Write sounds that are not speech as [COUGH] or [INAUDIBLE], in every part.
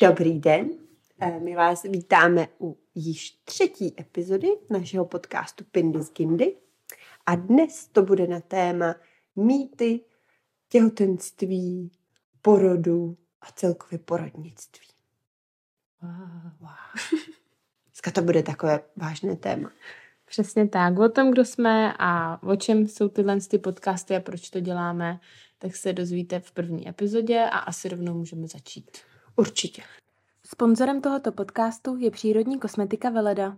Dobrý den, eh, my vás vítáme u již třetí epizody našeho podcastu Pindy z Gindy a dnes to bude na téma mýty, těhotenství, porodu a celkově porodnictví. Wow. wow. Dneska to bude takové vážné téma. Přesně tak. O tom, kdo jsme a o čem jsou tyhle ty podcasty a proč to děláme, tak se dozvíte v první epizodě a asi rovnou můžeme začít. Určitě. Sponzorem tohoto podcastu je přírodní kosmetika Veleda.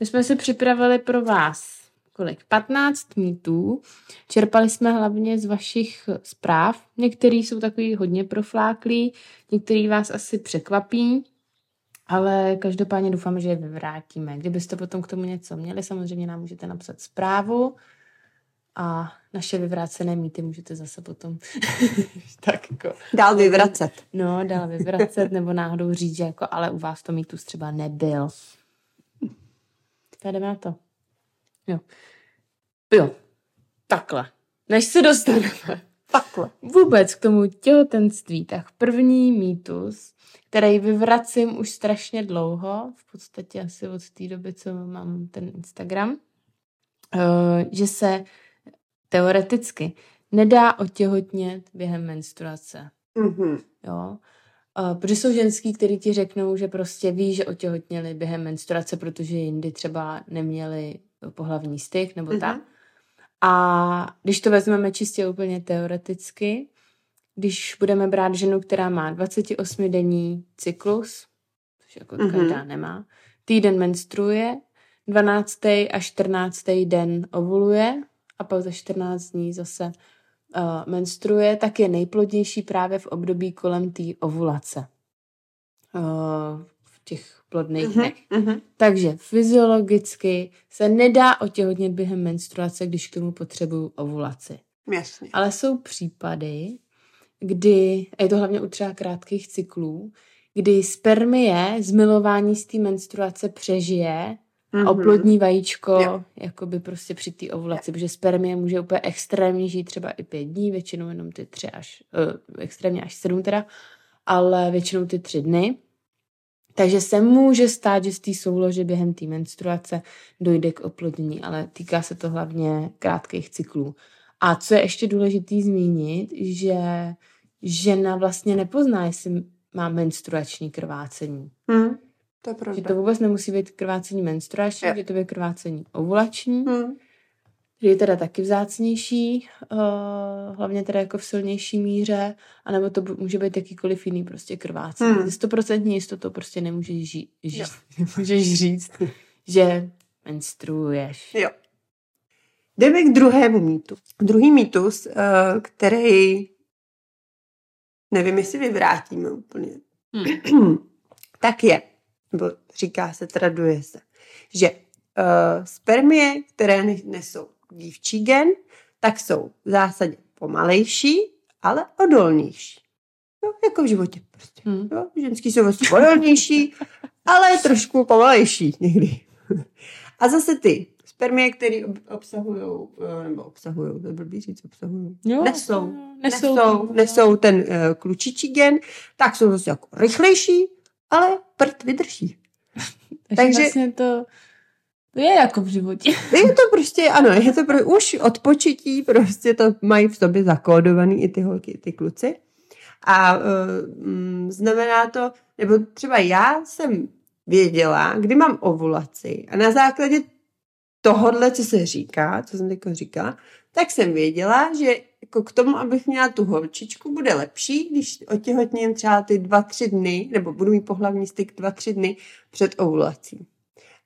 My jsme si připravili pro vás kolik? 15 mýtů. Čerpali jsme hlavně z vašich zpráv. Některý jsou takový hodně profláklý, některý vás asi překvapí, ale každopádně doufám, že je vyvrátíme. Kdybyste potom k tomu něco měli, samozřejmě nám můžete napsat zprávu a naše vyvrácené mýty můžete zase potom [LAUGHS] tak jako... Dál vyvracet. No, dál vyvracet, nebo náhodou říct, že jako, ale u vás to mýtus třeba nebyl. Jdeme na to. Jo. Jo. Takhle. Než se dostaneme takhle vůbec k tomu těhotenství, tak první mýtus, který vyvracím už strašně dlouho, v podstatě asi od té doby, co mám ten Instagram, uh, že se teoreticky nedá otěhotnět během menstruace. Mm-hmm. Jo. Protože jsou ženský, kteří ti řeknou, že prostě ví, že otěhotněli během menstruace, protože jindy třeba neměli pohlavní styk nebo mm-hmm. tak. A když to vezmeme čistě úplně teoreticky, když budeme brát ženu, která má 28-denní cyklus, což jako mm-hmm. každá nemá, týden menstruuje, 12. a 14. den ovuluje a pak za 14 dní zase uh, menstruuje, tak je nejplodnější právě v období kolem té ovulace. Uh, v těch plodných uh-huh, dnech. Uh-huh. Takže fyziologicky se nedá otěhotnět během menstruace, když k tomu potřebuju ovulaci. Jasně. Ale jsou případy, kdy, a je to hlavně u třeba krátkých cyklů, kdy spermie z milování z té menstruace přežije mm-hmm. oplodní vajíčko, jo. jakoby prostě při té ovulaci, protože spermie může úplně extrémně žít třeba i pět dní, většinou jenom ty tři až, uh, extrémně až sedm teda, ale většinou ty tři dny. Takže se může stát, že z té soulože během té menstruace dojde k oplodnění, ale týká se to hlavně krátkých cyklů. A co je ještě důležité zmínit, že žena vlastně nepozná, jestli má menstruační krvácení. Hmm. To je pravda. Že to vůbec nemusí být krvácení menstruační, je. že to je krvácení ovulační. Hmm. Že je teda taky vzácnější, uh, hlavně teda jako v silnější míře, anebo to může být jakýkoliv jiný prostě krvácení. Hmm. 100% jistotou prostě nemůžeš, ži- ži- [LAUGHS] nemůžeš říct, [LAUGHS] že menstruuješ. Jo. Jdeme k druhému mýtu. Druhý mýtus, uh, který nevím, jestli vyvrátíme úplně, hmm. [CLEARS THROAT] tak je, nebo říká se, traduje se, že uh, spermie, které nesou dívčí gen, tak jsou v zásadě pomalejší, ale odolnější. No, jako v životě prostě. Hmm. Jo, ženský jsou vlastně odolnější, ale trošku pomalejší někdy. A zase ty spermie, které obsahují, eh, nebo obsahují, to blbý říct, obsahují, nesou, nesou, nesou, nesou ten uh, klučičí gen, tak jsou zase jako rychlejší, ale prd vydrží. [LAUGHS] Takže vlastně to to je jako v životě. [LAUGHS] Je to prostě, ano, je to pro, už od početí prostě to mají v sobě zakódovaný i ty holky, i ty kluci. A uh, znamená to, nebo třeba já jsem věděla, kdy mám ovulaci a na základě tohodle, co se říká, co jsem teď říkala, tak jsem věděla, že jako k tomu, abych měla tu holčičku, bude lepší, když otěhotním třeba ty dva, tři dny, nebo budu mít pohlavní styk dva, tři dny před ovulací.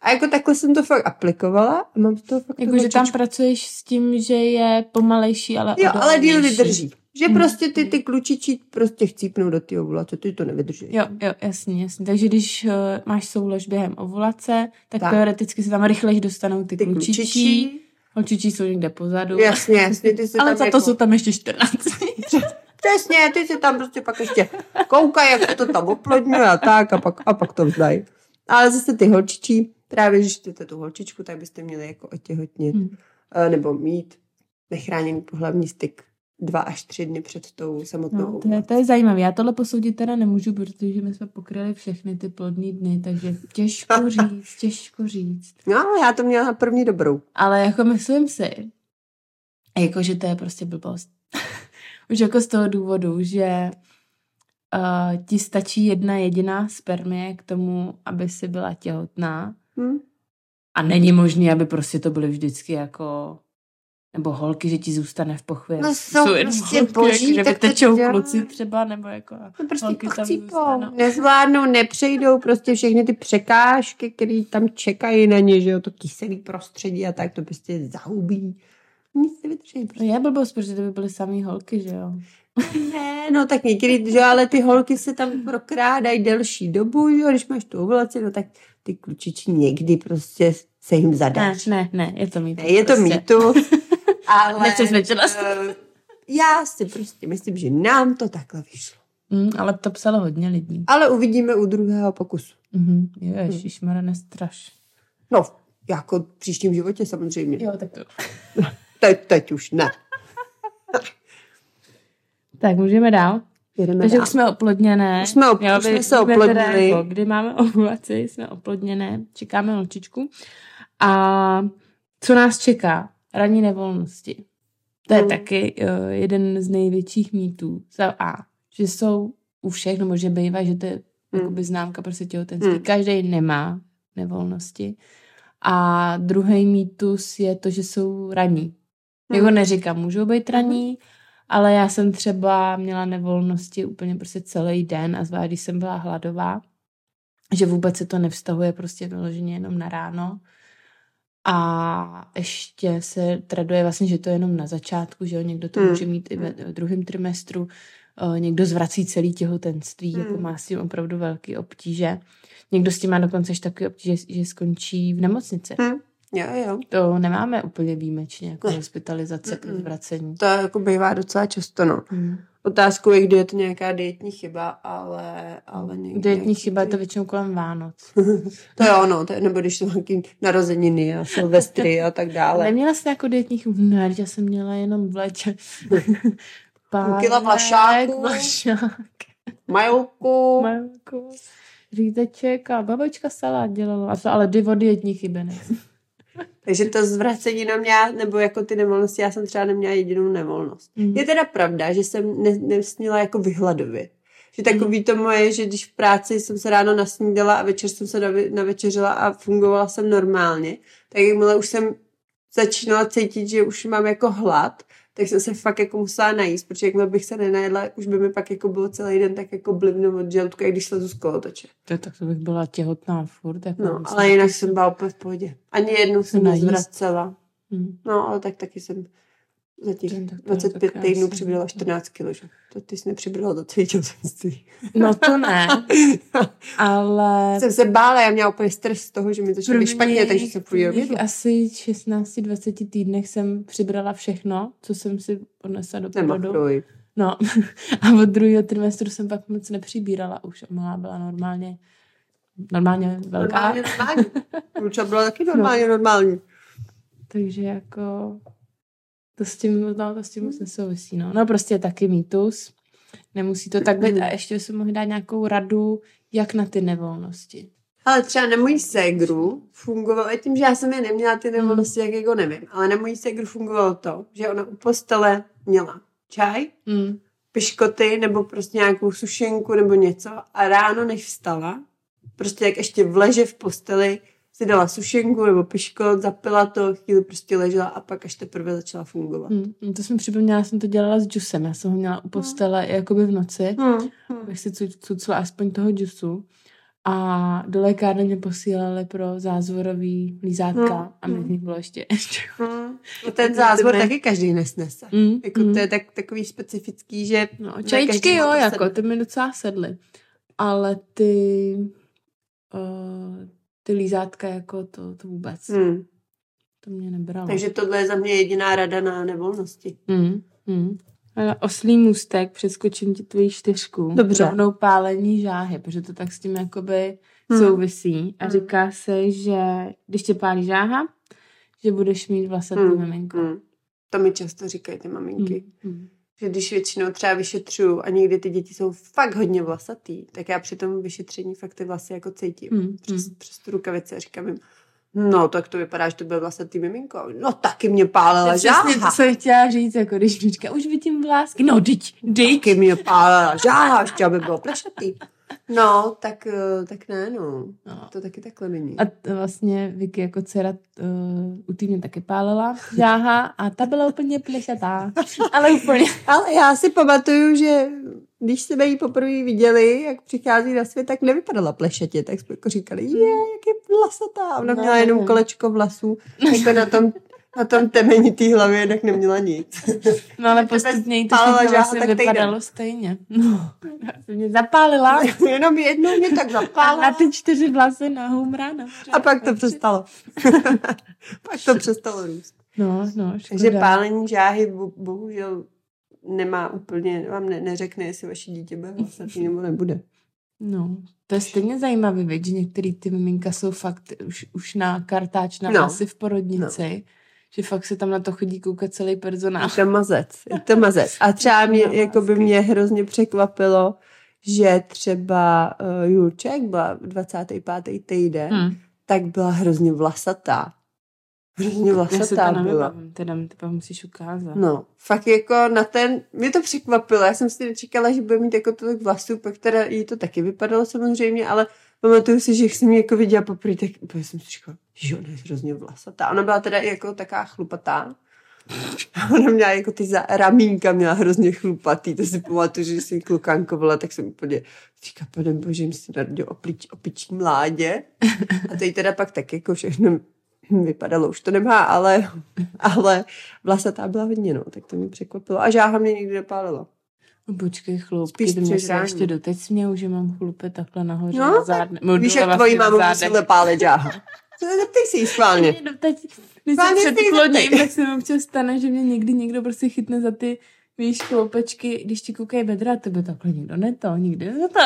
A jako takhle jsem to fakt aplikovala a mám to fakt Jako, že tam pracuješ s tím, že je pomalejší, ale Jo, ale díl vydrží. Že hmm. prostě ty, ty klučičí prostě chcípnou do té ovulace, ty to nevydrží. Jo, jo, jasně, jasně. Takže když uh, máš soulož během ovulace, tak, tak. teoreticky se tam rychleji dostanou ty, ty klučičí. klučičí. Holčičí jsou někde pozadu. Jasně, jasně. Ty se [LAUGHS] Ale tam za jako... to jsou tam ještě 14. [LAUGHS] Přesně, ty se tam prostě pak ještě koukají, jak to tam oplodňuje a tak a pak, a pak to vzdají. Ale zase ty holčičí, právě když chcete tu holčičku, tak byste měli jako otěhotnit hmm. nebo mít nechráněný pohlavní styk dva až tři dny před tou samotnou No, to, je, to je zajímavé. Já tohle posoudit teda nemůžu, protože my jsme pokryli všechny ty plodní dny, takže těžko [LAUGHS] říct, těžko říct. No, já to měla první dobrou. Ale jako myslím si, jako že to je prostě blbost. [LAUGHS] Už jako z toho důvodu, že uh, ti stačí jedna jediná spermie k tomu, aby si byla těhotná. Hm? A není možné, aby prostě to byly vždycky jako nebo holky, že ti zůstane v pochvě. No jsou prostě holky, boží, jako, že tak to tečou dělá. kluci třeba, nebo jako No prostě holky tam zůstanou. nezvládnou, nepřejdou prostě všechny ty překážky, které tam čekají na ně, že jo, to kyselý prostředí a tak to prostě zahubí. Nic nevydrží prostě. No je blbost, protože to by byly samý holky, že jo. Ne, no tak někdy, že jo, ale ty holky se tam prokrádají delší dobu, že jo, když máš tu ovulaci, no tak ty klučiči někdy prostě se jim Ne, zadáš. ne, ne, je to mýtus. Ne, je to prostě. mýtus, ale Nepřesvědčila eh, já si prostě myslím, že nám to takhle vyšlo. Mm, ale to psalo hodně lidí. Ale uvidíme u druhého pokusu. Mhm. Ježišmarja, nestraš. No, jako v příštím životě samozřejmě. Jo, tak to. [LAUGHS] Teď, teď už ne. [LAUGHS] Tak můžeme dál. Jedeme Takže dál. už jsme oplodněné. Už jsme op- Jo, už jsme se teda, oplodnili. jako, kdy máme [LAUGHS] ovulaci, jsme oplodněné, čekáme holčičku. A co nás čeká? Ranní nevolnosti. To je Hmm. taky uh, jeden z největších mýtů. Za A, že jsou u všech, nebo že bývá, že to je Hmm. jakoby známka prostě těhotenství. Hmm. Každý nemá nevolnosti. A druhý mýtus je to, že jsou raní. Jako Hmm. neříkám, můžou být raní, ale já jsem třeba měla nevolnosti úplně prostě celý den a zvlášť, když jsem byla hladová, že vůbec se to nevztahuje prostě vyloženě jenom na ráno. A ještě se traduje vlastně, že to je jenom na začátku, že jo, někdo to Hmm. může mít i ve druhém trimestru, eh, někdo zvrací celý těhotenství, Hmm. jako má s tím opravdu velký obtíže. Někdo s tím má dokonce až takový obtíže, že skončí v nemocnici. Hm, jo, jo. To nemáme úplně výjimečně, jako Ne. hospitalizace k Mm-mm. zvracení. To jako bývá docela často, no. Hmm. Otázkou je, kdy je to nějaká dietní chyba, ale, ale někdy. Dietní chyba je to většinou kolem Vánoc. [LAUGHS] To jo, no, to je, nebo když jsou nějaký narozeniny a silvestry a tak dále. Neměla jsi jako dietní chybu? Ne, já jsem měla jenom v léče. Kila vlašáku. Vlašák, Majolku. majolku, řízeček a babička salát dělala. Ale dy o dietní chyby ne. Takže to zvracení na mě, nebo jako ty nevolnosti, já jsem třeba neměla jedinou nevolnost. Mm. Je teda pravda, že jsem ne, nesnila jako vyhladově. Že takový to moje, že když v práci jsem se ráno nasnídala a večer jsem se navečeřila a fungovala jsem normálně, tak jakmile už jsem začínala cítit, že už mám jako hlad, tak jsem se fakt jako musela najíst, protože jakmile bych se nenajedla, už by mi pak jako bylo celý den tak jako blivno od žaludku, když slezu z kolotoče. To, tak to bych byla těhotná furt. Jako No, ale jinak jsem byla úplně v pohodě. Ani jednou jsem nezvracela. Hm. No, ale tak taky jsem za těch To- tak to je 25 tak týdnů přibrala 14 kg, že? To ty jsi nepřibrala za celý těhotenství. No to ne, [LAUGHS] ale... jsem se bála, já měla úplně stres z toho, že mi to šlo Prvních- špatně, takže jsem prvních jenom asi 16-20 týdnech jsem přibrala všechno, co jsem si odnesla do porodu. No [LAUGHS] a od druhého trimestru jsem pak moc nepřibírala už. Malá byla normálně, normálně velká. Normálně, normálně. [LAUGHS] Kluča byla taky normálně, normální. Takže jako to s tím, no, to s tím moc nesouvisí. No. no prostě je taky mýtus. Nemusí to tak být. A ještě bychom mohli dát nějakou radu, jak na ty nevolnosti. Ale třeba na mojí ségru fungovalo, i tím, že já jsem je neměla ty nevolnosti, jak jako nevím, ale na mojí ségru fungovalo to, že ona u postele měla čaj, Mm. piškoty nebo prostě nějakou sušenku nebo něco a ráno, než vstala, prostě jak ještě vleže v posteli, si dala sušenku nebo piškot, zapila to, chvíli prostě ležela a pak až teprve začala fungovat. Mm. To jsem připomněla, já jsem to dělala s džusem. Já jsem ho měla u postele jakoby v noci. Hmm. Hmm. abych si cu- cucla aspoň toho džusu. A do lékárny mě posílali pro zázvorový lízátka Hmm, a hmm. nich bylo ještě, [LAUGHS] ještě. Hmm. No ten zázvor Jdeme. taky každý nesnese. Mm, Jako mm. to je tak, takový specifický, že No, čajíčky jo, jako, sedne. ty mi docela sedly. Ale ty, uh, ty lízátka, jako to, to vůbec, Hmm. to mě nebralo. Takže tohle je za mě jediná rada na nevolnosti. Mm, mm. Ale oslý můstek, přeskočím ti tvoji čtyřku. Dobře. Rovnou pálení žáhy, protože to tak s tím jakoby Hmm. souvisí. A Hmm. říká se, že když tě pálí žáha, že budeš mít vlasatý Hmm. miminko. Hmm. To mi často říkají ty maminky. Hmm. že když většinou třeba vyšetřuju a někdy ty děti jsou fakt hodně vlasatý, tak já při tom vyšetření fakt ty vlasy jako cítím. Hmm, Přes, hmm. přes tu rukavici a říkám jim, no tak to vypadá, že to byl vlasatý miminko. No taky mě pálila Přesně to žáha. jsem chtěla říct, jako když říká, už vidím vlásky. No, dyť, dyť. Taky mě pálila žáha, ještě aby bylo plešatý. No, tak, eh, tak ne, no. No. To taky takhle není. A t- vlastně Vicky jako dcera uh, u týdně taky pálela žáha a ta byla úplně plešatá. [LAUGHS] Ale úplně. Ale já si pamatuju, že když jsme ji poprvé viděli, jak přichází na svět, tak nevypadala plešatě, tak jsme jako říkali, je, jak je vlasatá. Ona No, měla jenom no. kolečko vlasů, [LAUGHS] jako na tom, na tom temenitý hlavě, tak neměla nic. No ale postupně jí to všechno vlastně tak vypadalo týden. stejně. No, mě zapálila [LAUGHS] jenom jednou mě tak a zapálila na ty čtyři vlasy na humrána. a pak to přestalo. [LAUGHS] pak to přestalo růst. No, no, škoda. Takže pálení žáhy bo- bohužel nemá úplně, vám ne, neřekne, jestli vaše dítě bude vlasatý nebo nebude. No, to je stejně zajímavý, věď, že některý ty miminka jsou fakt už, už na kartáč na No. vlasy v porodnici, že fakt se tam na to chodí koukat celý personál. Je to mazec, je to mazec. A třeba mě, jako by mě hrozně překvapilo, že třeba uh, Julček byla 25. týden, hmm. Hm. tak byla hrozně vlasatá. Hrozně Já vlasatá byla. nevybavím, teda mi to musíš ukázat. No, fakt jako na ten, mě to překvapilo, já jsem si nečekala, že bude mít jako tolik vlasů, pak teda jí to taky vypadalo samozřejmě, ale pamatuju si, že jsem ji jako viděla poprvé, tak jsem si říkala, že ona je hrozně vlasatá. Ona byla teda jako taká chlupatá. Ona měla jako ty za, ramínka, měla hrozně chlupatý, to si pamatuju, že jsem klukánkovala, tak jsem úplně říkala, pane bože, jim se narodil opič, opičí mládě. A teď teda pak tak jako všechno vypadalo, už to nemá, ale, ale vlasatá byla hodně, no, tak to mě překvapilo. A žáha mě nikdy nepálila. No, počkej, chlupky, Spíš mě se ještě doteď směju, že mám chlupy takhle nahoře No, na zádne. Víš, jak tvojí mámu musela pálit žáha. [LAUGHS] Zeptej si jí schválně. Doteď, když Schválně se ji předkloním, [LAUGHS] tak se mi občas stane, že mě někdy někdo prostě chytne za ty víš, kloupečky, když ti koukají bedra, tebe takhle nikdo ne to, nikdy ne to.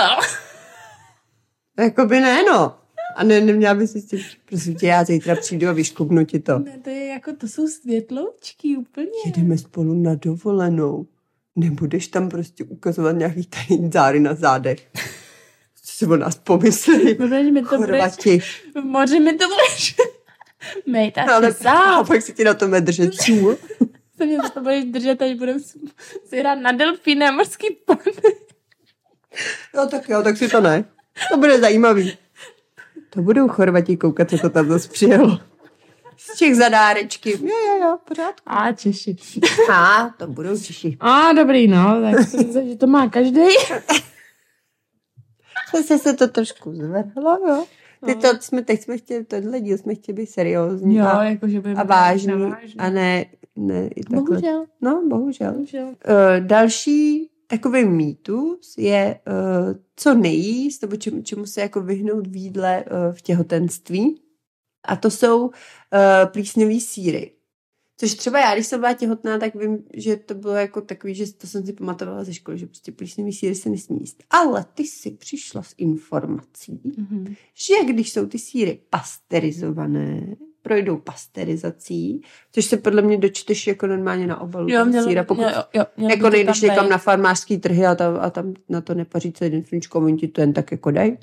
[LAUGHS] Jakoby ne, no. A ne, neměla by si tím, prosím tě, já zítra přijdu a vyškubnu ti to. Ne, to je jako, to jsou světloučky úplně. Jedeme spolu na dovolenou. Nebudeš tam prostě ukazovat nějaký tady záry na zádech. Co si o nás pomyslí? To Chorvati. v moři mi to budeš [LAUGHS] mejt a Ale si a sám. pak si ti na tom držet čů. Se [LAUGHS] mě to budeš držet, až budeme si hrát na delfíny a morský pony. Jo, tak jo, tak si to ne. To bude zajímavý. To budou Chorvati koukat, co to tam zase přijelo. Z těch zadárečky. Jo, jo, jo, pořád. A Češi. A, to budou Češi. A dobrý, no, tak jsem se, že to má každý. [LAUGHS] Zase se to trošku zvrhlo, jo. Ty No. to jsme, teď jsme chtěli, tenhle díl jsme chtěli být seriózní Jo, a, jakože budeme a vážný, a ne, ne i takhle. Bohužel, No, bohužel. bohužel. Uh, další takový mýtus je, uh, co nejíst, nebo čemu, čemu se jako vyhnout v jídle uh, v těhotenství. A to jsou uh, plísňový síry. Což třeba já, když jsem byla těhotná, tak vím, že to bylo jako takový, že to jsem si pamatovala ze školy, že prostě plísňový síry se nesmí jíst. Ale ty si přišla s informací, Mhm. že když jsou ty síry pasterizované, projdou pasterizací, což se podle mě dočteš jako normálně na obalu Jo, mělo, síra, pokud jo, jo, mělo jako nejdeš někam na farmářský trhy a tam, a tam na to nepaří celý den sluníčko, oni ti to jen tak jako dej.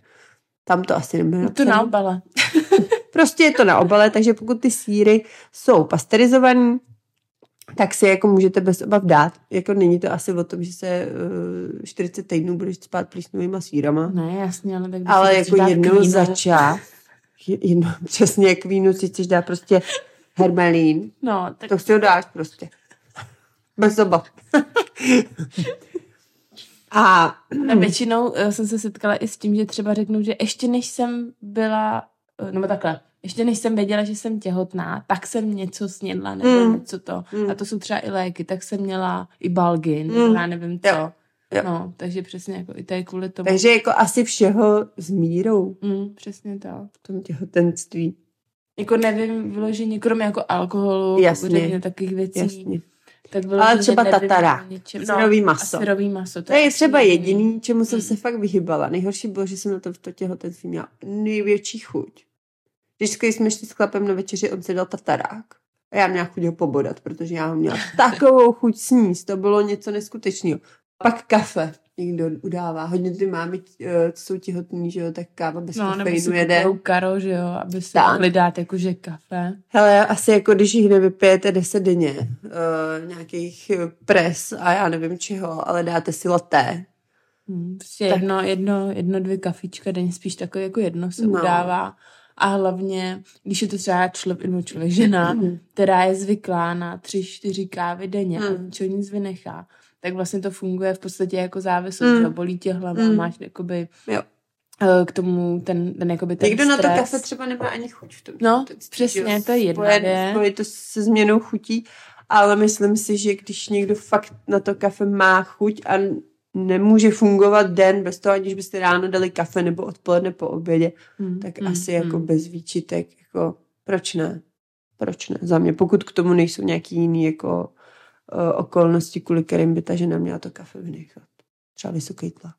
Tam to asi nebude To napsaný. na obale. [LAUGHS] Prostě je to na obale, takže pokud ty síry jsou pasterizované, tak si jako můžete bez obav dát. Jako není to asi o tom, že se uh, 40 týdnů budeš spát plísnovýma sírama. Ne, jasně, ale tak Ale jako jednou za čas, jednou, [LAUGHS] přesně k vínu si chceš dát prostě hermelín, No, tak to si ho dáš prostě. Bez obav. [LAUGHS] A A většinou uh, jsem se setkala i s tím, že třeba řeknu, že ještě než jsem byla, nebo takhle, ještě než jsem věděla, že jsem těhotná, tak jsem něco snědla, nebo Mm. něco to. Mm. A to jsou třeba i léky, tak jsem měla i balgin, Mm. nebo já nevím co. Jo, jo. No, takže přesně jako i tady kvůli tomu. takže jako asi všeho s mírou Mm, přesně tak. v tom těhotenství. Jako nevím vyloženě, kromě jako alkoholu, Jasně. kouření a takových věcí. Jasně. Tak Ale vyloženě třeba nevím tatara, o něčem. a syrový maso. Syrový maso. To je asi třeba jediný. jediný, čemu jsem Hmm. se fakt vyhybala. Nejhorší bylo, že jsem na to v to těhotenství měla největší chuť. Vždycky jsme šli s chlapem na večeři, on si dal tatarák. A já měla chuť ho pobodat, protože já ho měla [LAUGHS] takovou chuť sníst. To bylo něco neskutečného. Pak kafe někdo udává. Hodně ty mámy, co jsou těhotní, že jo, tak káva bez No, kofeinu jede. kupujou karo, že jo, aby si mohli dát jakože kafe. Hele, asi jako když jich nevypijete 10 denně, uh, nějakých pres a já nevím čeho, ale dáte si laté. Hmm, prostě Tak. jedno, jedno, jedno, dvě kafička denně, spíš takové jako jedno se No. udává. A hlavně, když je to třeba člověk, nebo člověk, žena, Mhm. která je zvyklá na tři, čtyři kávy denně a Mm. ničeho nic vynechá, tak vlastně to funguje v podstatě jako závislost, Mm. že bolí tě hlava, Mm. máš jakoby Jo. eh, k tomu ten, ten jakoby ten Někdo na to stres. kafe třeba nemá ani chuť v tom. No, těhotenství, přesně, to je jedna věc. spojí to se změnou chutí, ale myslím si, že když někdo fakt na to kafe má chuť a nemůže fungovat den bez toho, aniž byste ráno dali kafe nebo odpoledne po obědě, Mm, tak mm, asi jako mm. bez výčitek, jako proč ne? Proč ne? Za mě, pokud k tomu nejsou nějaký jiný jako uh, okolnosti, kvůli kterým by ta žena měla to kafe vynechat. Třeba vysoký tlak.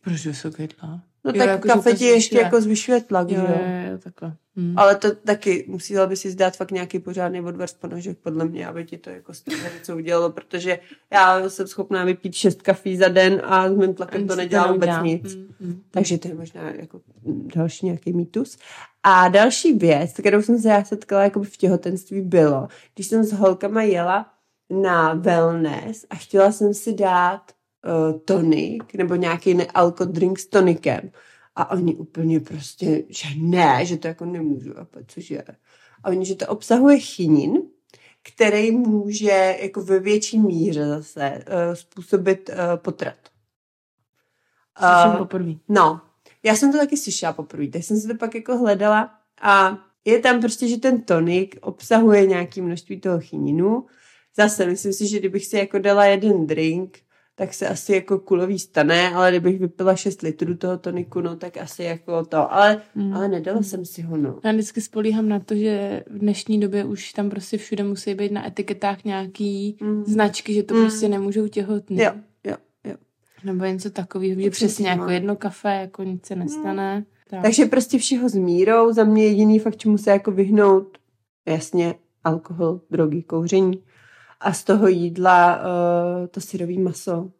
Proč vysoký tlak? No Jo, tak jako, kafe ti ještě zvyšuje. jako zvyšuje tlak, Jo, že jo? jo, jo, takhle. Hmm. Ale to taky musela by si zdát fakt nějaký pořádný odvar z ponožek, podle mě, aby ti to jako stejně něco udělalo, protože já jsem schopná vypít šest kafí za den a s mým tlakem to nedělá vůbec neudělá. nic. Hmm, hmm. Takže to je možná jako další nějaký mýtus. A další věc, kterou jsem se já setkala jako v těhotenství, bylo, když jsem s holkama jela na wellness a chtěla jsem si dát uh, tonik nebo nějaký nealko drink s tonikem. A oni úplně prostě, že ne, že to jako nemůžu. A pak, cože? A oni, že to obsahuje chinin, který může jako ve větší míře zase uh, způsobit uh, potrat. Uh, poprvé. No, já jsem to taky slyšela poprvé, tak jsem se to pak jako hledala a je tam prostě, že ten tonik obsahuje nějaké množství toho chininu. Zase myslím si, že kdybych si jako dala jeden drink, tak se asi jako kulový stane, ale kdybych vypila 6 litrů toho toniku, no tak asi jako to. Ale, Mm. ale nedala jsem si ho, no. Já vždycky spolíhám na to, že v dnešní době už tam prostě všude musí být na etiketách nějaký Mm. značky, že to Mm. prostě nemůžou těhotný. Jo, jo, jo. Nebo něco takového, že Přesně, jako no. jedno kafe, jako nic se nestane. Tak. Takže prostě všeho s mírou, za mě jediný fakt, čemu se jako vyhnout, jasně, alkohol, drogy, kouření. A z toho jídla uh, to syrový maso.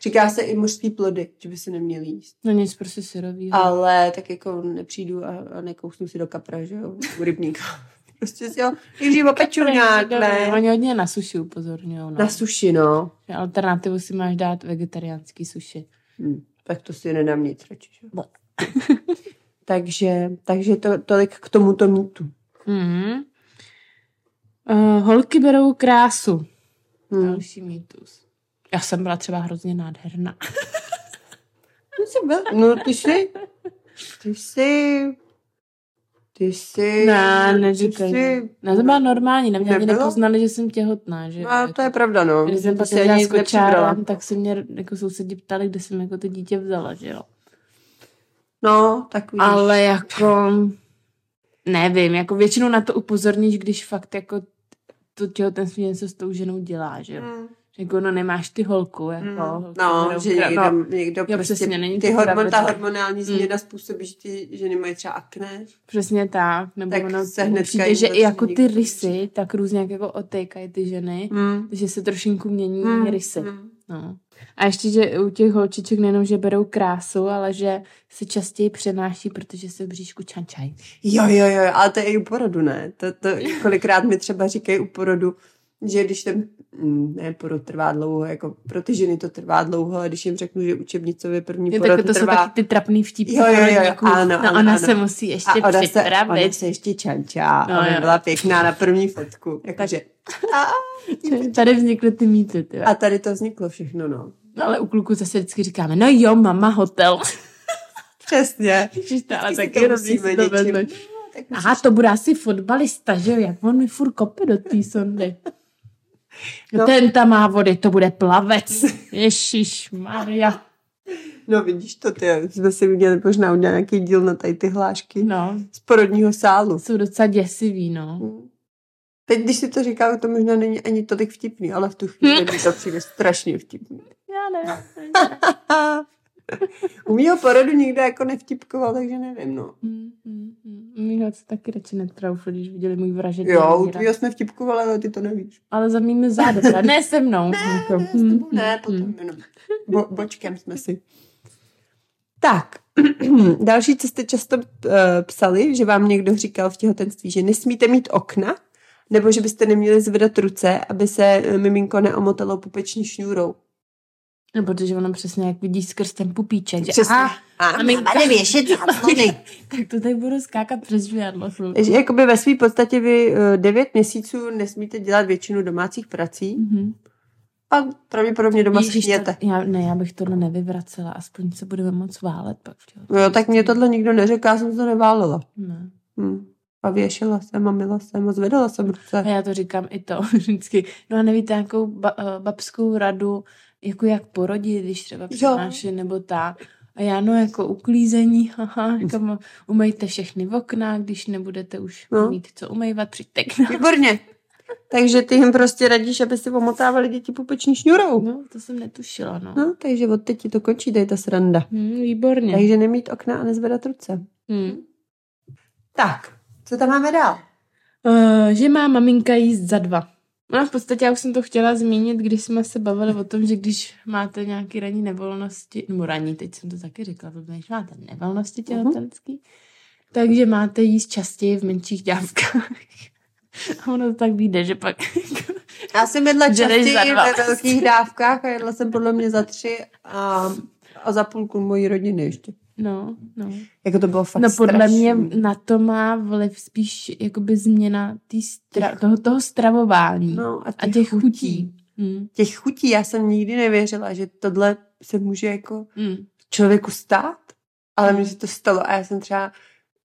Říká se i mořský plody, že by se neměli jíst. No nic prostě syrový. Ale tak jako nepřijdu a, a nekousnu si do kapra, že jo, u rybníka. [LAUGHS] prostě si ho nejdřív opeču nějak, ne? Oni hodně na suši upozorňují. No. Na suši, no. Alternativu si máš dát vegetariánský suši. Hm, tak to si nedám nic radši, že? jo. [LAUGHS] Takže, takže to, tolik k tomuto mýtu. Mm-hmm. Uh, holky berou krásu. Hm. Další mýtus. Já jsem byla třeba hrozně nádherná. [LAUGHS] No, jsi byl, no ty jsi, ty jsi, ty jsi, Ne, ty neříkej. jsi- Ne, to byla normální, na mě ani nepoznali, že jsem těhotná. Že? No, to je pravda, no. Když jsem pak ani s kočárem, tak se mě jako sousedi ptali, kde jsem jako to dítě vzala, že jo. No, tak vidíš. Ale jako, nevím, jako většinou na to upozorníš, když fakt jako to těhotenství něco s tou ženou dělá, že jo. Mm. Jako, no nemáš ty holku, jako. Mm. holky No, berou že někdo, no, někdo jo, prostě, přesně, není ty hormon, ta hormonální Mm. změna způsobí, že ty ženy mají třeba akné. přesně tak. Nebo Tak ono se hnedka přijde, že i jako ty rysy, tak různě jak jako otékají ty ženy, Mm. že se trošinku mění Mm. rysy. Mm. No. A ještě, že u těch holčiček nejenom, že berou krásu, ale že se častěji přenáší, protože se v bříšku čančají. Jo, jo, jo, ale to je i u porodu, ne? To, to kolikrát mi třeba říkají u porodu, že když ten, mm, ne, porod trvá dlouho, jako pro ty ženy to trvá dlouho, a když jim řeknu, že učebnicově první Je porod tak, to jsou trvá... taky ty trapný vtipy. Jo, jo, jo, porodníků. ano, no, ano, ona ano. se musí ještě a ona se, připravit. ona se ještě čančá, No, no, aby jo. byla pěkná na první fotku. Jakože, [LAUGHS] Tady vznikly ty mýty. Ty. a tady to vzniklo všechno, no. No, ale u kluku zase vždycky říkáme, no jo, mama, hotel. [LAUGHS] Přesně. Ježiš, ale taky musíme to. No, Aha, to bude asi fotbalista, že jo? Jak on mi furt kope do té sondy. No. No. Ten tam má vody, to bude plavec. Ježíš Maria. No vidíš to, ty, jsme si měli možná udělat nějaký díl na tady ty hlášky No, z porodního sálu. jsou docela děsivý, no. Teď, když si to říká, to možná není ani tolik vtipný, ale v tu chvíli mi to přijde strašně vtipný. Já nevím. [LAUGHS] U mýho porodu nikdo jako nevtipkoval, takže nevím, no. Mm, mm, mm. Mýho se taky radši netroufli, když viděli můj vražedný Jo, u tvýho jsme vtipkovali, ale ty to nevíš. Ale za mými zády, teda ne se mnou. Ne, ne, s mm, tebou ne, mm, potom mm. jenom. Bo, bočkem jsme si. Tak, [CLEARS THROAT] další, co jste často uh, psali, že vám někdo říkal v těhotenství, že nesmíte mít okna, nebo že byste neměli zvedat ruce, aby se eh, miminko neomotalo pupeční šňůrou. No, protože ono přesně jak vidíš skrz ten pupíček, že Přesně. aha, A maminka. máme věšet tak to tady budu skákat přes žvědlo. Takže jakoby ve své podstatě vy eh, devět měsíců nesmíte dělat většinu domácích prací Mhm. a pravděpodobně doma Ježiš, schněte. to, já, ne, já bych tohle nevyvracela, aspoň se budeme moc válet pak. No jo, tak mě tohle nikdo neřekl, já jsem to neválela. Ne. Hm. A věšela jsem a mila jsem a zvedala jsem ruce. A já to říkám i to [LAUGHS] vždycky. No a nevíte nějakou ba, eh, babskou radu, jako jak porodit, když třeba přináší nebo tak. A já no jako uklízení, [LAUGHS] haha, jako umejte všechny v okna, když nebudete už No. no. mít co umývat, přijďte k nám. Výborně. Takže ty jim prostě radíš, aby si omotávali děti pupeční šňurou. No, to jsem netušila, no. No, takže od teď ti to končí, tady ta sranda. Hmm, výborně. Takže nemít okna a nezvedat ruce. Hmm. Tak, co tam máme dál? Uh, že má maminka jíst za dva. No v podstatě já už jsem to chtěla zmínit, když jsme se bavili o tom, že když máte nějaký ranní nevolnosti, nebo ranní, teď jsem to taky řekla, když máte nevolnosti těhotenský, takže máte jíst častěji v menších dávkách. [LAUGHS] A ono to tak vyjde, že pak Já jsem jedla [LAUGHS] častěji ve velkých dávkách a jedla jsem podle mě za tři a, a za půlku mojí rodiny ještě. No, no. Jako to bylo fakt No podle strašný. mě na to má vliv spíš jakoby změna tý stra- toho, toho stravování No, a a těch chutí. Hmm. Těch chutí já jsem nikdy nevěřila, že tohle se může jako Hmm. člověku stát, ale mně se to stalo a já jsem třeba,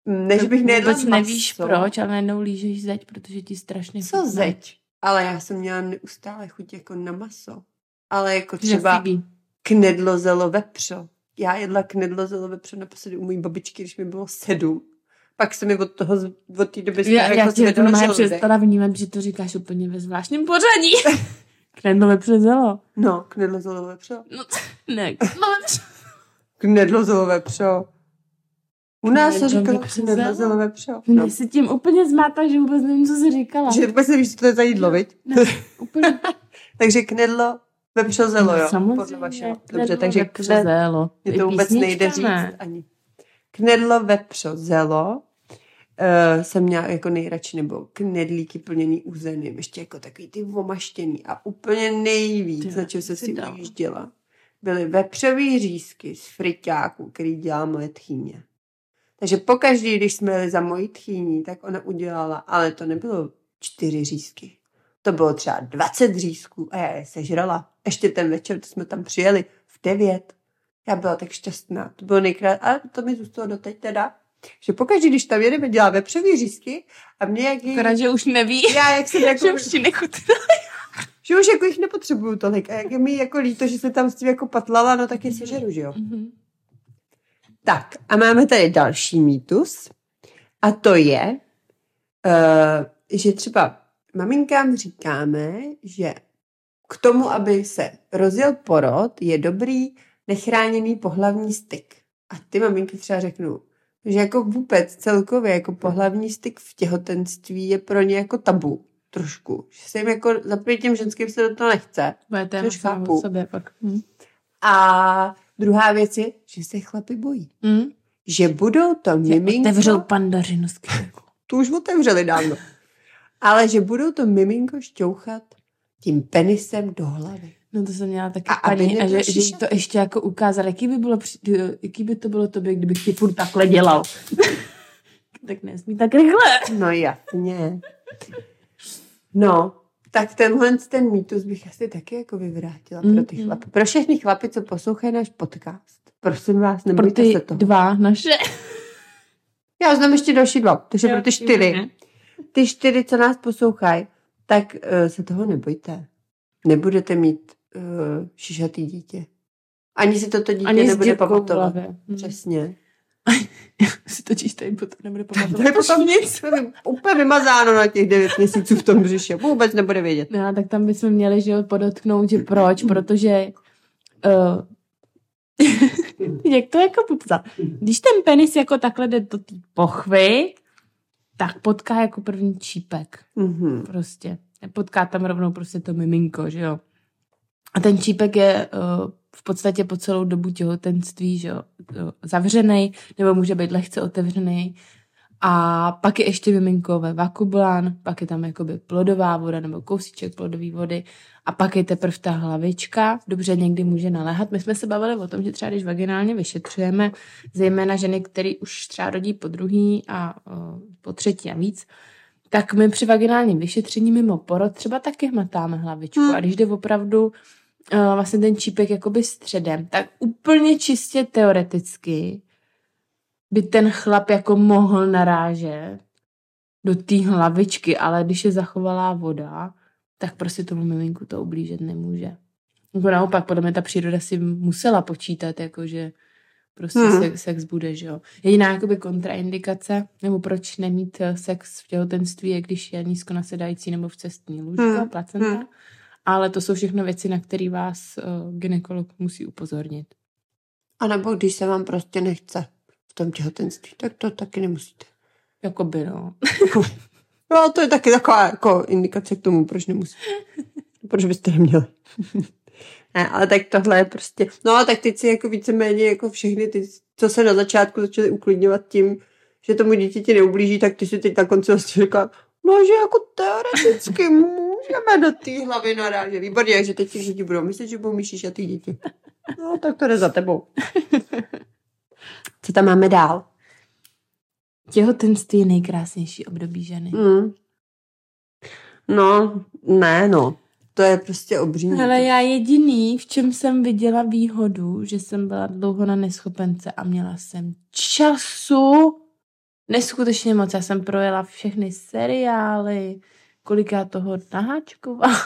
mm, než bych nejedla maso, nevíš proč, ale najednou lížeš zeď, protože ti strašně Co chutná. zeď? Ale já jsem měla neustále chuť jako na maso. Ale jako třeba knedlo zelo vepřo. Já jedla knedlo zelo vepřo naposledy u mojí babičky, když mi bylo sedm. Pak se mi od toho, od té doby Já, já tě to má přestala vnímat, že to říkáš úplně ve zvláštním pořadí. [LAUGHS] Knedlo vepřezelo. No, knedlo zelo vepřo. No, [LAUGHS] ne, knedlo. Knedlo zelo vepřo. U nás se říkalo knedlo zelo? zelo vepřo. No. No. Jsi tím úplně zmátla, že vůbec nevím, co jsi říkala. Že vůbec nevíš, co to je za jídlo, viď? Ne, úplně [LAUGHS] Takže knedlo vepřo zelo, jo. Samozřejmě. Podle vašeho. knedlo Dobře, takže kned, vepřezelo. Mě To to je vůbec nejde říct ani. Knedlo vepřo zelo uh, jsem měla jako nejradši, nebo knedlíky plněný uzeným, ještě jako takový ty vomaštěný a úplně nejvíc, Ty, na čem se si si dala. ujížděla, byly vepřový řízky z friťáků, který dělá moje tchýně. Takže pokaždý, když jsme jeli za mojí tchýní, tak ona udělala, ale to nebylo čtyři řízky. To bylo třeba 20 řízků a já je sežrala. Ještě ten večer, to jsme tam přijeli v devět. Já byla tak šťastná. To bylo nejkrát, a to mi zůstalo doteď teda, že pokaždý, když tam jedeme, dělá vepřový řízky a mě jak jí, Akorát, že už neví, já jak jsem [LAUGHS] jako, že už ti nechutná. že už jako jich nepotřebuju tolik a jak je mi jako líto, že se tam s tím jako patlala, no tak je sežeru, že jo. Mhm. Tak a máme tady další mýtus a to je, uh, že třeba maminkám říkáme, že k tomu, aby se rozjel porod, je dobrý nechráněný pohlavní styk. A ty maminky třeba řeknou, že jako vůbec celkově jako pohlavní styk v těhotenství je pro ně jako tabu trošku. Že se jim jako za těm ženským se do toho nechce. Bude téma Což chápu. sobě pak. Hm. A druhá věc je, že se chlapi bojí. Hm? Že budou to miminko... Otevřou pandařinu skříňku. Tu už otevřeli dávno. Ale že budou to miminko šťouchat tím penisem do hlavy. No to jsem měla taky A paní, a že, že to ještě jako ukázal, jaký by, bylo, jaký by to bylo tobě, kdybych ti furt takhle dělal. [LAUGHS] tak nesmí tak rychle. No jasně. No, tak tenhle ten mýtus bych asi taky jako vyvrátila pro ty chlapy. Pro všechny chlapy, co poslouchají náš podcast. Prosím vás, Pro nebojte ty se toho. dva naše. Já znám ještě další dva, takže pro ty čtyři. Ty čtyři, co nás poslouchají, tak uh, se toho nebojte. Nebudete mít uh, šišatý dítě. Ani si toto dítě Ani nebude pamatovat. hlavě. Hm. Přesně. [LAUGHS] si točíš tady potom nebude [LAUGHS] To je pamatovat. potom nic. Úplně vymazáno na těch devět měsíců v tom břiše. Vůbec nebude vědět. No, tak tam bychom měli, že podotknout, že proč, protože uh, [LAUGHS] Jak to jako popsat? Když ten penis jako takhle jde do té pochvy, tak potká jako první čípek. Mhm. Prostě. Potká tam rovnou prostě to miminko, že jo. A ten čípek je uh, v podstatě po celou dobu těhotenství, že jo, zavřený, nebo může být lehce otevřený. A pak je ještě miminko ve vakublán, pak je tam jakoby plodová voda nebo kousíček plodové vody a pak je teprve ta hlavička, dobře někdy může naléhat. My jsme se bavili o tom, že třeba když vaginálně vyšetřujeme, zejména ženy, které už třeba rodí po druhý a po třetí a víc, tak my při vaginálním vyšetření mimo porod třeba taky hmatáme hlavičku. Hmm. A když jde opravdu vlastně ten čípek jakoby středem, tak úplně čistě teoreticky by ten chlap jako mohl narážet do té hlavičky, ale když je zachovalá voda, tak prostě tomu miminku to ublížet nemůže. Jako naopak, podle mě ta příroda si musela počítat, jako že prostě hmm. sex, sex bude, že jo. Jediná jakoby kontraindikace, nebo proč nemít eh, sex v těhotenství, je když je nízko nasedající nebo v cestní lůžko, hmm. placenta. Hmm. Ale to jsou všechno věci, na které vás uh, ginekolog musí upozornit. A nebo když se vám prostě nechce tom těhotenství, tak to taky nemusíte. Jakoby, no. [LAUGHS] no, to je taky taková jako indikace k tomu, proč nemusíte. proč byste neměli. [LAUGHS] ne, ale tak tohle je prostě, no a tak teď si jako víceméně jako všechny ty, co se na začátku začaly uklidňovat tím, že tomu dítěti neublíží, tak ty si teď na konci vlastně říká, no že jako teoreticky můžeme do té hlavy narážet. Výborně, že teď ti děti budou myslet, že budou myšíš a ty děti. No, tak to jde za tebou. Co tam máme dál? Těhotenství je nejkrásnější období ženy. Mm. No, ne, no. To je prostě obří. Ale já jediný, v čem jsem viděla výhodu, že jsem byla dlouho na neschopence a měla jsem času neskutečně moc. Já jsem projela všechny seriály, koliká toho naháčkovala.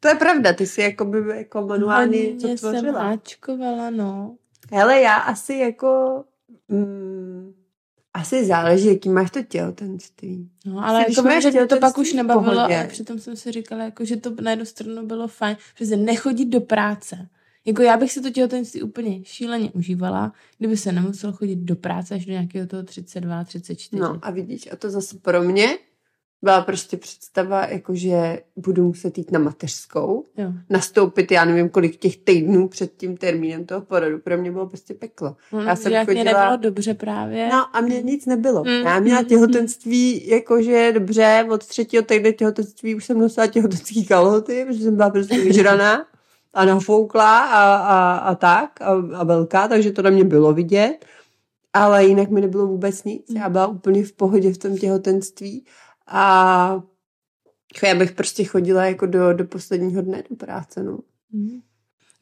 To je pravda, ty jsi jako by jako manuálně co tvořila. jsem háčkovala, no. Hele, já asi jako... Mm, asi záleží, jaký máš to těhotenství. No, ale jako vím, že to pak už nebavilo a přitom jsem si říkala, jako, že to na jednu stranu bylo fajn, že se nechodit do práce. Jako já bych si to těhotenství úplně šíleně užívala, kdyby se nemusel chodit do práce až do nějakého toho 32, 34. No a vidíš, a to zase pro mě byla prostě představa, jako že budu muset jít na mateřskou, jo. nastoupit, já nevím, kolik těch týdnů před tím termínem toho porodu. Pro mě bylo prostě peklo. No, já jsem jak chodila... mě nebylo dobře právě. No a mě nic nebylo. Mm. Já měla těhotenství, jakože dobře, od třetího týdne těhotenství už jsem nosila těhotenský kalhoty, protože jsem byla prostě [LAUGHS] vyžraná a nafouklá a, a, a tak a, a velká, takže to na mě bylo vidět. Ale jinak mi nebylo vůbec nic. Já byla úplně v pohodě v tom těhotenství a já bych prostě chodila jako do, do posledního dne do práce, no. Mm.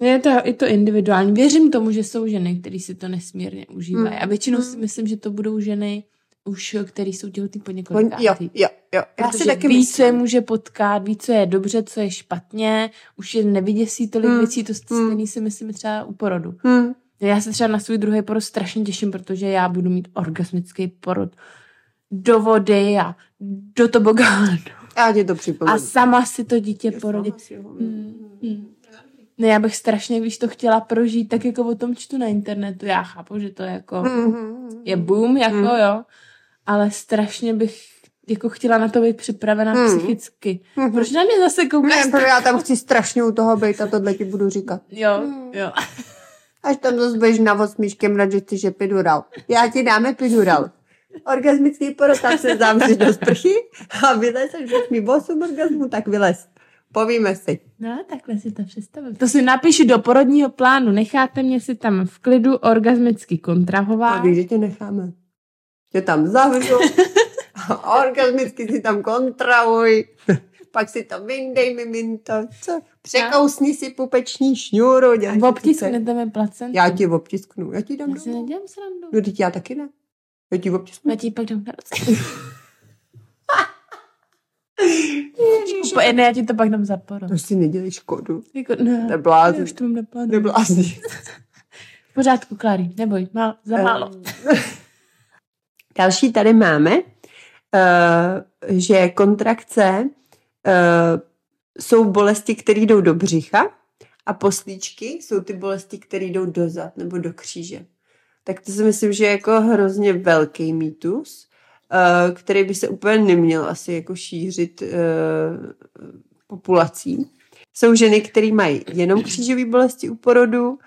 Je to, je to individuální. Věřím tomu, že jsou ženy, které si to nesmírně užívají. Mm. A většinou si myslím, že to budou ženy už, který jsou těhotný po několikátý. Jo, jo, jo. Já si taky ví, co je může potkat, ví, co je dobře, co je špatně, už je nevyděsí tolik mm. věcí, to stejný si myslím třeba u porodu. Mm. Já se třeba na svůj druhý porod strašně těším, protože já budu mít orgasmický porod do vody a do tobogánu. Já ti to připomínám. A sama si to dítě porodit. Hmm, hmm. Ne, já bych strašně, víš, to chtěla prožít, tak jako o tom čtu na internetu. Já chápu, že to jako mm-hmm. je boom, jako mm. jo, ale strašně bych jako chtěla na to být připravená mm. psychicky. Mm-hmm. Proč na mě zase koukáš? Ne, protože já tam chci strašně u toho být a tohle ti budu říkat. Jo, mm. jo. Až tam zase budeš na osmičkem že chceš epidural. Já ti dáme epidural orgasmický porod, tak se zamřeš do sprchy a vylez, až budeš mi 8 orgasmu, tak vylez. Povíme si. No, takhle si to představím. To si napíšu do porodního plánu. Necháte mě si tam v klidu orgasmicky kontrahovat. A víš, že tě necháme. Tě tam zavřu. [LAUGHS] orgasmicky si tam kontrahuj. Pak si to vyndej, miminto. Co? Překousni si pupeční šňůru. Obtisknete mi placentu. Já ti obtisknu. Já ti dám Já si nedělám srandu. No, já taky ne. Já ti obtisknu. Já ti pak dám na ruce. [LAUGHS] ne, já ti to pak dám za poro. To si nedělej škodu. Jako, ne, Neblázni. už to mám naplánu. Neblázni. v pořádku, Kláry, neboj, málo, za [LAUGHS] málo. Další tady máme, uh, že kontrakce uh, jsou bolesti, které jdou do břicha A poslíčky jsou ty bolesti, které jdou dozad nebo do kříže. Tak to si myslím, že je jako hrozně velký mýtus, uh, který by se úplně neměl asi jako šířit uh, populací. Jsou ženy, které mají jenom křížové bolesti u porodu, uh,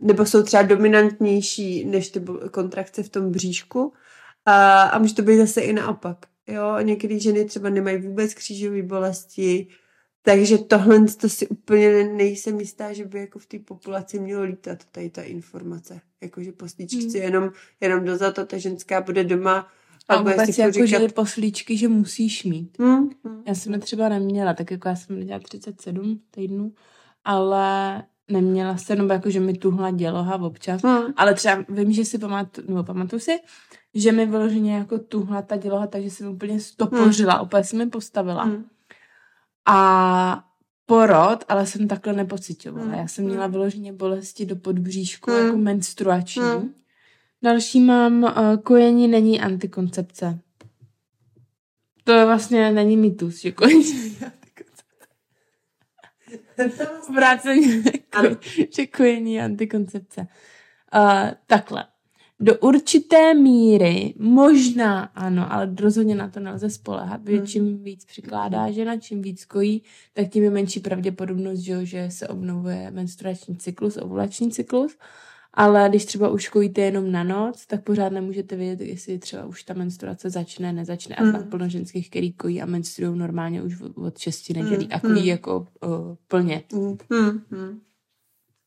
nebo jsou třeba dominantnější než ty kontrakce v tom bříšku. A může to být zase i naopak. Jo, některé ženy třeba nemají vůbec křížové bolesti, takže tohle to si úplně nejsem jistá, že by jako v té populaci mělo lítat tady ta informace. Jakože poslíčky hmm. jenom, jenom dozad a ta ženská bude doma a vůbec jako, říkat... že poslíčky, že musíš mít. Hmm. Hmm. Já jsem je třeba neměla, tak jako já jsem měla 37 týdnů, ale neměla se, nebo jako, že mi tuhla děloha občas, hmm. ale třeba vím, že si pamatuju, nebo pamatuju si, že mi vyloženě jako tuhla ta děloha, takže jsem úplně stopořila, hmm. úplně jsem mi postavila. Hmm. A porod, ale jsem takhle nepocitovala. Hmm. Já jsem měla vyloženě bolesti do podbříšku, hmm. jako menstruační. Hmm. Další mám, uh, kojení není antikoncepce. To je vlastně není mýtus, že kojení není antikoncepce. [LAUGHS] Vráceně, [LAUGHS] že kojení je antikoncepce. Uh, takhle. Do určité míry možná ano, ale rozhodně na to nelze spolehat. Hmm. Čím víc přikládá žena, čím víc kojí, tak tím je menší pravděpodobnost, že, že se obnovuje menstruační cyklus, ovulační cyklus. Ale když třeba už kojíte jenom na noc, tak pořád nemůžete vědět, jestli třeba už ta menstruace začne, nezačne. A hmm. plno ženských, který kojí a menstruují normálně už od 6 nedělí hmm. a kojí hmm. jako uh, plně.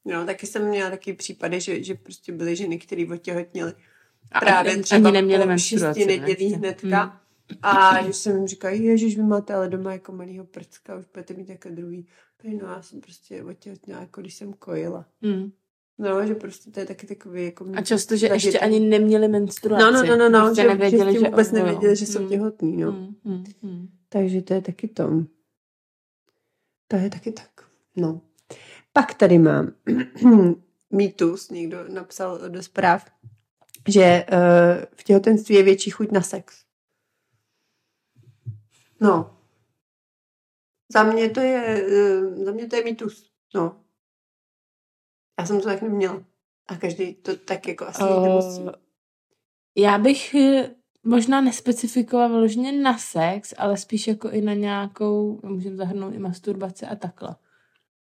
No, taky jsem měla taky případy, že, že prostě byly ženy, které otěhotněly právě ani, třeba ani neměly po šesti nedělí hnedka. Hmm. A když jsem jim říkala, ježiš, vy máte ale doma jako malýho prcka, už budete mít jako druhý. No já jsem prostě otěhotněla, jako když jsem kojila. Hmm. No, že prostě to je taky takový jako... A často, že ještě ani neměli menstruaci. No, no, no, no, no prostě že, nevěděli, že, že vůbec nevěděli, že jsou hmm. těhotný, no. Hmm, hmm, hmm. Takže to je taky to. To je taky tak. No. Pak tady mám [CLEARS THROAT] mýtus, někdo napsal do zpráv, že uh, v těhotenství je větší chuť na sex. No. Za mě to je, uh, za mě to je mýtus. No. Já jsem to tak neměla. A každý to tak jako asi uh, nemusí. Já bych eh, možná nespecifikovala vyloženě na sex, ale spíš jako i na nějakou, můžeme zahrnout i masturbaci a takhle.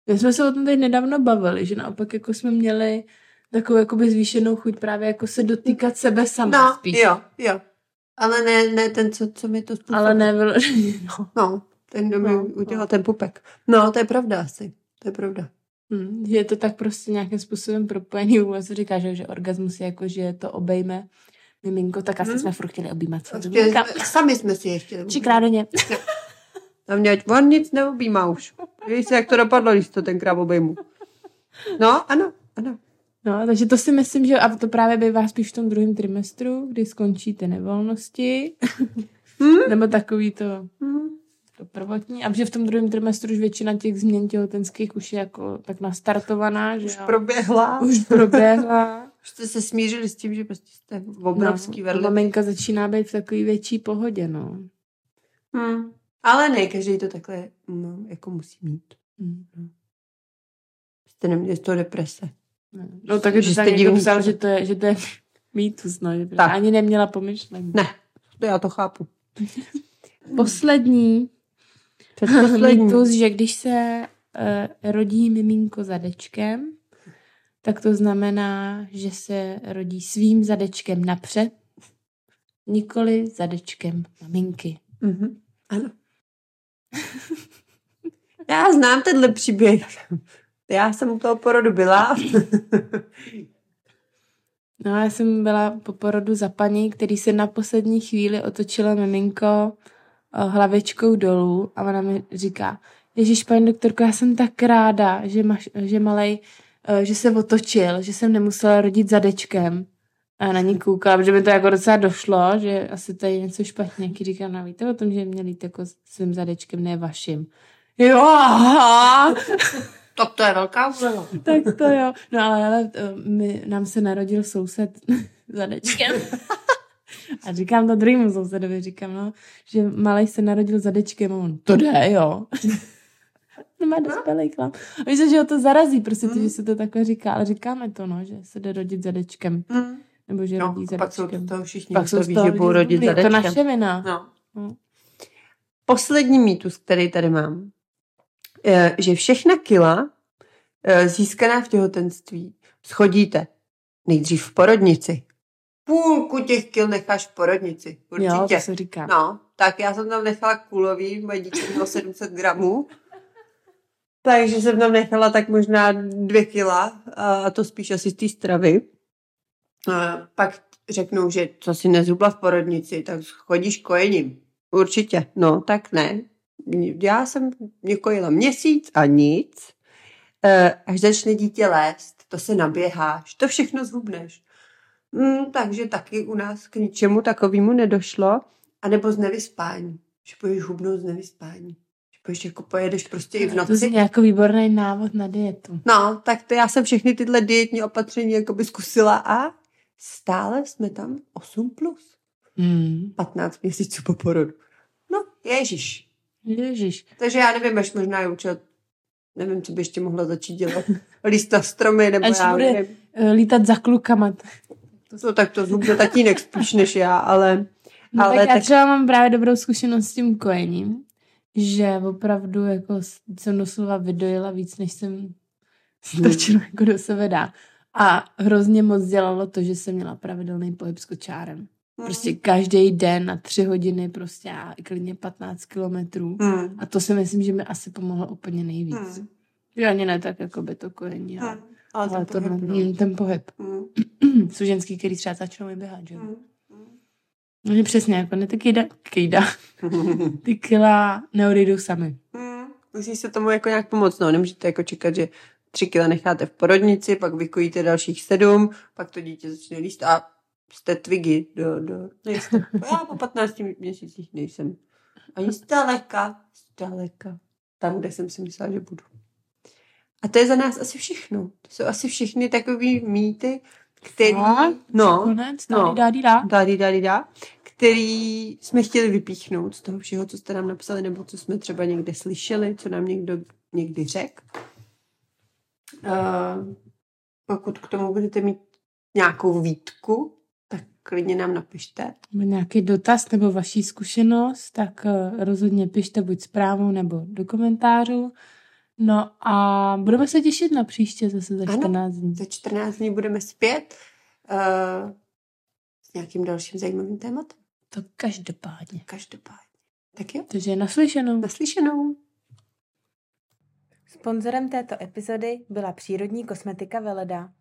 My jsme se o tom teď nedávno bavili, že naopak jako jsme měli takovou jakoby zvýšenou chuť právě jako se dotýkat sebe sama no, spíš. jo, jo. Ale ne, ne ten, co, co mi to způsobí. Ale ne, [LAUGHS] no. no, ten, kdo mi no, udělal no. ten pupek. No, to je pravda asi. To je pravda. Hmm, je to tak prostě nějakým způsobem propojený. Vůbec říká, že, že orgasmus je jako, že to obejme miminko, tak asi hmm. jsme furt chtěli objímat. Jsme, sami jsme si ještě. Třikrát denně. A mě on nic neobjímá už. Víš, jak to dopadlo, když to tenkrát obejmu. No, ano, ano. No, takže to si myslím, že a to právě bývá spíš v tom druhém trimestru, kdy skončíte nevolnosti. Hmm? [LAUGHS] Nebo takový to, hmm. to prvotní. A že v tom druhém trimestru už většina těch změn těhotenských už je jako tak nastartovaná. Že už jo? proběhla. Už proběhla. [LAUGHS] už jste se smířili s tím, že prostě jste v obrovský no, Maminka začíná být v takové větší pohodě, no. Hmm. Ale ne, každý to takhle no, jako musí mít. Mm. Jste neměli z toho deprese. No, no tak že jste někdo psal, že to je, že to je [LAUGHS] mýtus, no, že tak. ani neměla pomyšlení. Ne, to já to chápu. [LAUGHS] Poslední [LAUGHS] mýtus, že když se uh, rodí miminko zadečkem, tak to znamená, že se rodí svým zadečkem napřed, nikoli zadečkem maminky. Mm-hmm. Ano. [LAUGHS] Já znám tenhle příběh. Já jsem u toho porodu byla. [LAUGHS] No, já jsem byla po porodu za paní, který se na poslední chvíli otočila miminko eh, hlavičkou dolů a ona mi říká, Ježíš, paní doktorko, já jsem tak ráda, že, maš, že malej, eh, že se otočil, že jsem nemusela rodit zadečkem. A na ní koukala, protože mi to jako docela došlo, že asi tady je něco špatně. Když říkám, no víte o tom, že měli jít jako svým zadečkem, ne vaším. Jo, aha. [LAUGHS] Tak to je velká úleva. tak to jo. No ale, ale my, nám se narodil soused [LAUGHS] zadečkem. A říkám to druhému sousedovi, říkám, no, že malej se narodil zadečkem a on, to jde, jo. Nemá dospělý klam. Myslím, že ho to zarazí, prostě to, že se to takhle říká, ale říkáme to, no, že se jde rodit zadečkem. Mm. Nebo že No, rodí a pak jsou to toho všichni Pak jsou toho že budou rodit. Je to naše vina. No. No. Poslední mýtus, který tady mám, je, že všechna kila eh, získaná v těhotenství schodíte nejdřív v porodnici. Půlku těch kil necháš v porodnici. Určitě. Jo, to se říká. No, tak já jsem tam nechala kulový, moje dítě mělo 700 gramů. Takže jsem tam nechala tak možná dvě kila, a to spíš asi z té stravy. A pak řeknou, že co si nezhubla v porodnici, tak chodíš kojením. Určitě. No, tak ne. Já jsem mě kojila měsíc a nic. E, Až začne dítě lézt, to se naběháš, to všechno zhubneš. Mm, takže taky u nás k ničemu takovému nedošlo. A nebo z nevyspání. Že budeš hubnout z nevyspání. Že budeš jako pojedeš prostě i v To noci. je jako výborný návod na dietu. No, tak to já jsem všechny tyhle dietní opatření jakoby zkusila a stále jsme tam 8 plus. Hmm. 15 měsíců po porodu. No, ježiš. Ježiš. Takže já nevím, až možná je učit, nevím, co by ještě mohla začít dělat. [LAUGHS] Líst na stromy, nebo Až já bude- nevím. Eh, Lítat za klukama. To, tak to zhubne tatínek spíš než já, ale... No, Ale tak já tak- třeba mám právě dobrou zkušenost s tím kojením, že opravdu jako jsem doslova vydojila víc, než jsem [LAUGHS] stačila jako do sebe dát. A hrozně moc dělalo to, že jsem měla pravidelný pohyb s kočárem. Prostě každý den na tři hodiny prostě a klidně 15 kilometrů. Hmm. A to si myslím, že mi asi pomohlo úplně nejvíc. Hmm. Že ani ne tak jako by to kojení, ale, Hmm. Ale, ale pohyb, no. mm, ten pohyb. Hmm. [CLEARS THROAT] Jsou ženský, který třeba začnou vyběhat, že? jo? Hmm. No, přesně, jako ne ty kejda, kejda, [LAUGHS] ty kila neodejdou sami. Hmm. Musí se tomu jako nějak pomoct, no. Nemůžete jako čekat, že tři kila necháte v porodnici, pak vykojíte dalších sedm, pak to dítě začne líst a jste twigy do, do nejste. Já po 15 měsících nejsem. Ani zdaleka, zdaleka. Tam, kde jsem si myslela, že budu. A to je za nás asi všechno. To jsou asi všechny takový mýty, který... No, Konec, no. no. dá. dá, dá, dá, dá, který jsme chtěli vypíchnout z toho všeho, co jste nám napsali, nebo co jsme třeba někde slyšeli, co nám někdo někdy řekl. Uh, pokud k tomu budete mít nějakou výtku, tak klidně nám napište. Nějaký dotaz nebo vaší zkušenost, tak eh, rozhodně pište buď zprávou nebo do komentářů. No a budeme se těšit na příště zase za Ano. 14 dní. Za 14 dní budeme zpět uh, s nějakým dalším zajímavým tématem. To každopádně. Každopádně. Tak jo, Takže naslyšenou. naslyšenou. Sponzorem této epizody byla přírodní kosmetika Veleda.